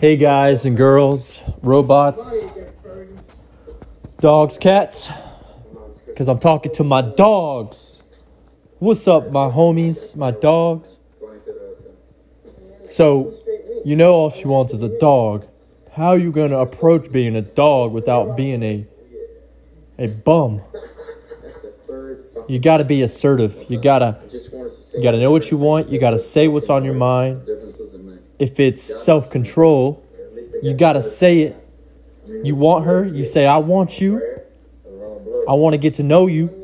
Hey guys and girls, robots, dogs, cats, because I'm talking to my dogs. What's up, my homies, my dogs? So, you know all she wants is a dog. How are you going to approach being a dog without being a a bum? You got to be assertive. You got to you got to know what you want. You got to say what's on your mind. If it's self-control, you got to say it. You want her, you say I want you. I want to get to know you.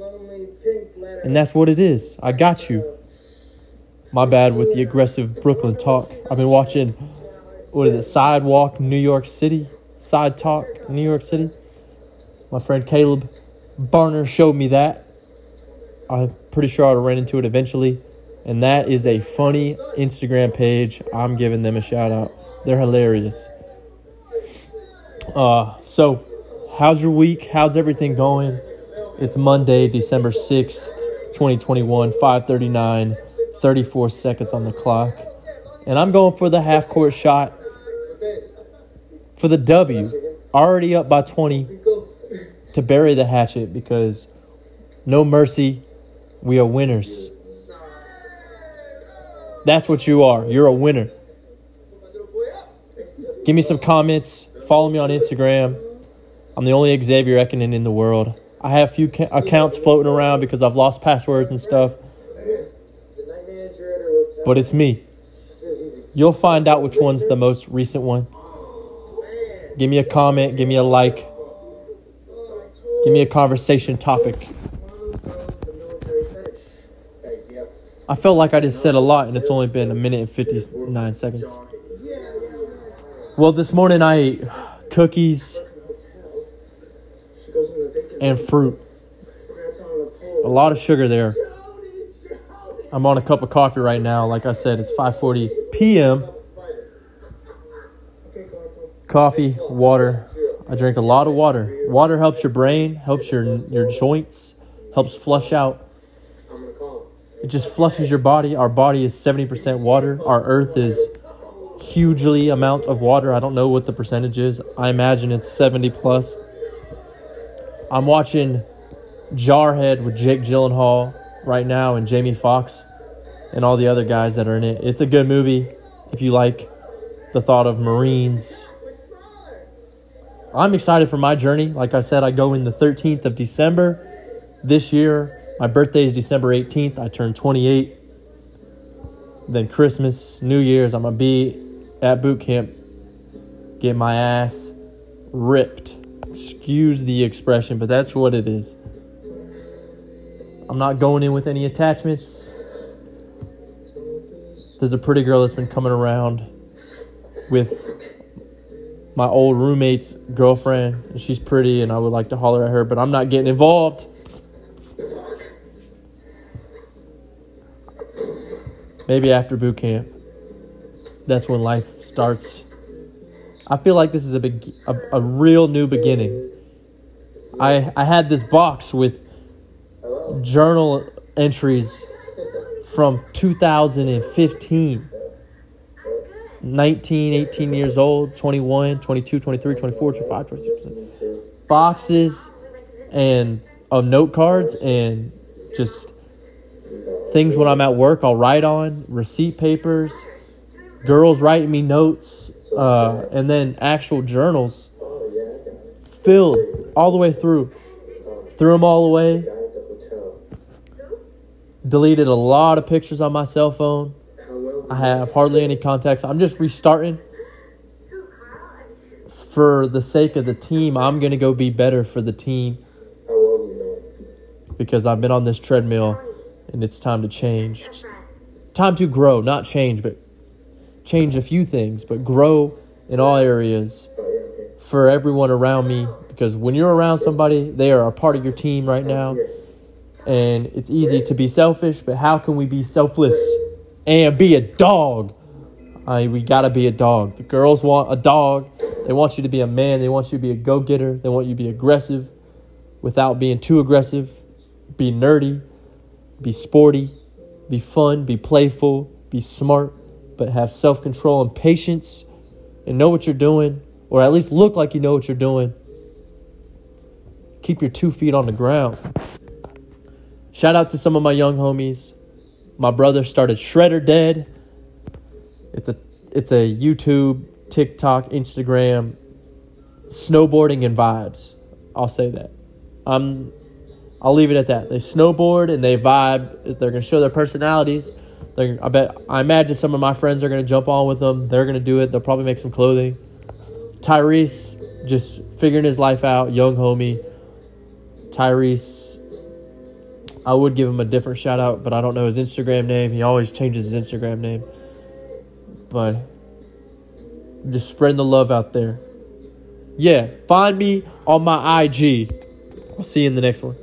And that's what it is. I got you. My bad with the aggressive Brooklyn talk. I've been watching what is it? Sidewalk New York City. Side Talk New York City. My friend Caleb Barner showed me that. I'm pretty sure I'll run into it eventually. And that is a funny Instagram page. I'm giving them a shout out. They're hilarious. Uh, so, how's your week? How's everything going? It's Monday, December 6th, 2021, 539, 34 seconds on the clock. And I'm going for the half court shot for the W. Already up by 20 to bury the hatchet because no mercy. We are winners. That's what you are. You're a winner. Give me some comments. Follow me on Instagram. I'm the only Xavier Ekinen in the world. I have a few ca- accounts floating around because I've lost passwords and stuff. But it's me. You'll find out which one's the most recent one. Give me a comment, give me a like. Give me a conversation topic. I felt like I just said a lot and it's only been a minute and 59 seconds. Well, this morning I ate cookies and fruit. A lot of sugar there. I'm on a cup of coffee right now. Like I said, it's 5:40 p.m. Coffee, water. I drink a lot of water. Water helps your brain, helps your your joints, helps flush out. It just flushes your body. Our body is 70% water. Our earth is hugely amount of water. I don't know what the percentage is. I imagine it's 70 plus. I'm watching Jarhead with Jake Gyllenhaal right now and Jamie Foxx and all the other guys that are in it. It's a good movie if you like the thought of Marines. I'm excited for my journey. Like I said, I go in the 13th of December this year. My birthday is December 18th. I turn 28. Then Christmas, New Year's, I'm going to be at boot camp, get my ass ripped. Excuse the expression, but that's what it is. I'm not going in with any attachments. There's a pretty girl that's been coming around with my old roommate's girlfriend, and she's pretty, and I would like to holler at her, but I'm not getting involved. Maybe after boot camp. That's when life starts. I feel like this is a big, a, a real new beginning. I I had this box with journal entries from 2015. 19, 18 years old, 21, 22, 23, 24, 25, 26. Boxes and of note cards and just things when I'm at work I'll write on, receipt papers, girls writing me notes, uh, and then actual journals filled all the way through. Threw them all away. Deleted a lot of pictures on my cell phone. I have hardly any contacts. I'm just restarting. For the sake of the team, I'm going to go be better for the team because I've been on this treadmill and it's time to change. Time to grow, not change, but change a few things, but grow in all areas for everyone around me because when you're around somebody, they are a part of your team right now. And it's easy to be selfish, but how can we be selfless and be a dog? I we gotta be a dog. The girls want a dog. They want you to be a man. They want you to be a go getter. They want you to be aggressive without being too aggressive. Be nerdy. Be sporty. Be fun. Be playful. Be smart. But have self control and patience and know what you're doing, or at least look like you know what you're doing. Keep your two feet on the ground. Shout out to some of my young homies. My brother started Shredder Dead. It's a it's a YouTube, TikTok, Instagram, snowboarding and vibes. I'll say that. I'm I'll leave it at that. They snowboard and they vibe. They're gonna show their personalities. They're, I bet I imagine some of my friends are gonna jump on with them. They're gonna do it. They'll probably make some clothing. Tyrese just figuring his life out, young homie. Tyrese, I would give him a different shout out, but I don't know his Instagram name. He always changes his Instagram name. But just spreading the love out there. Yeah, find me on my IG. I'll see you in the next one.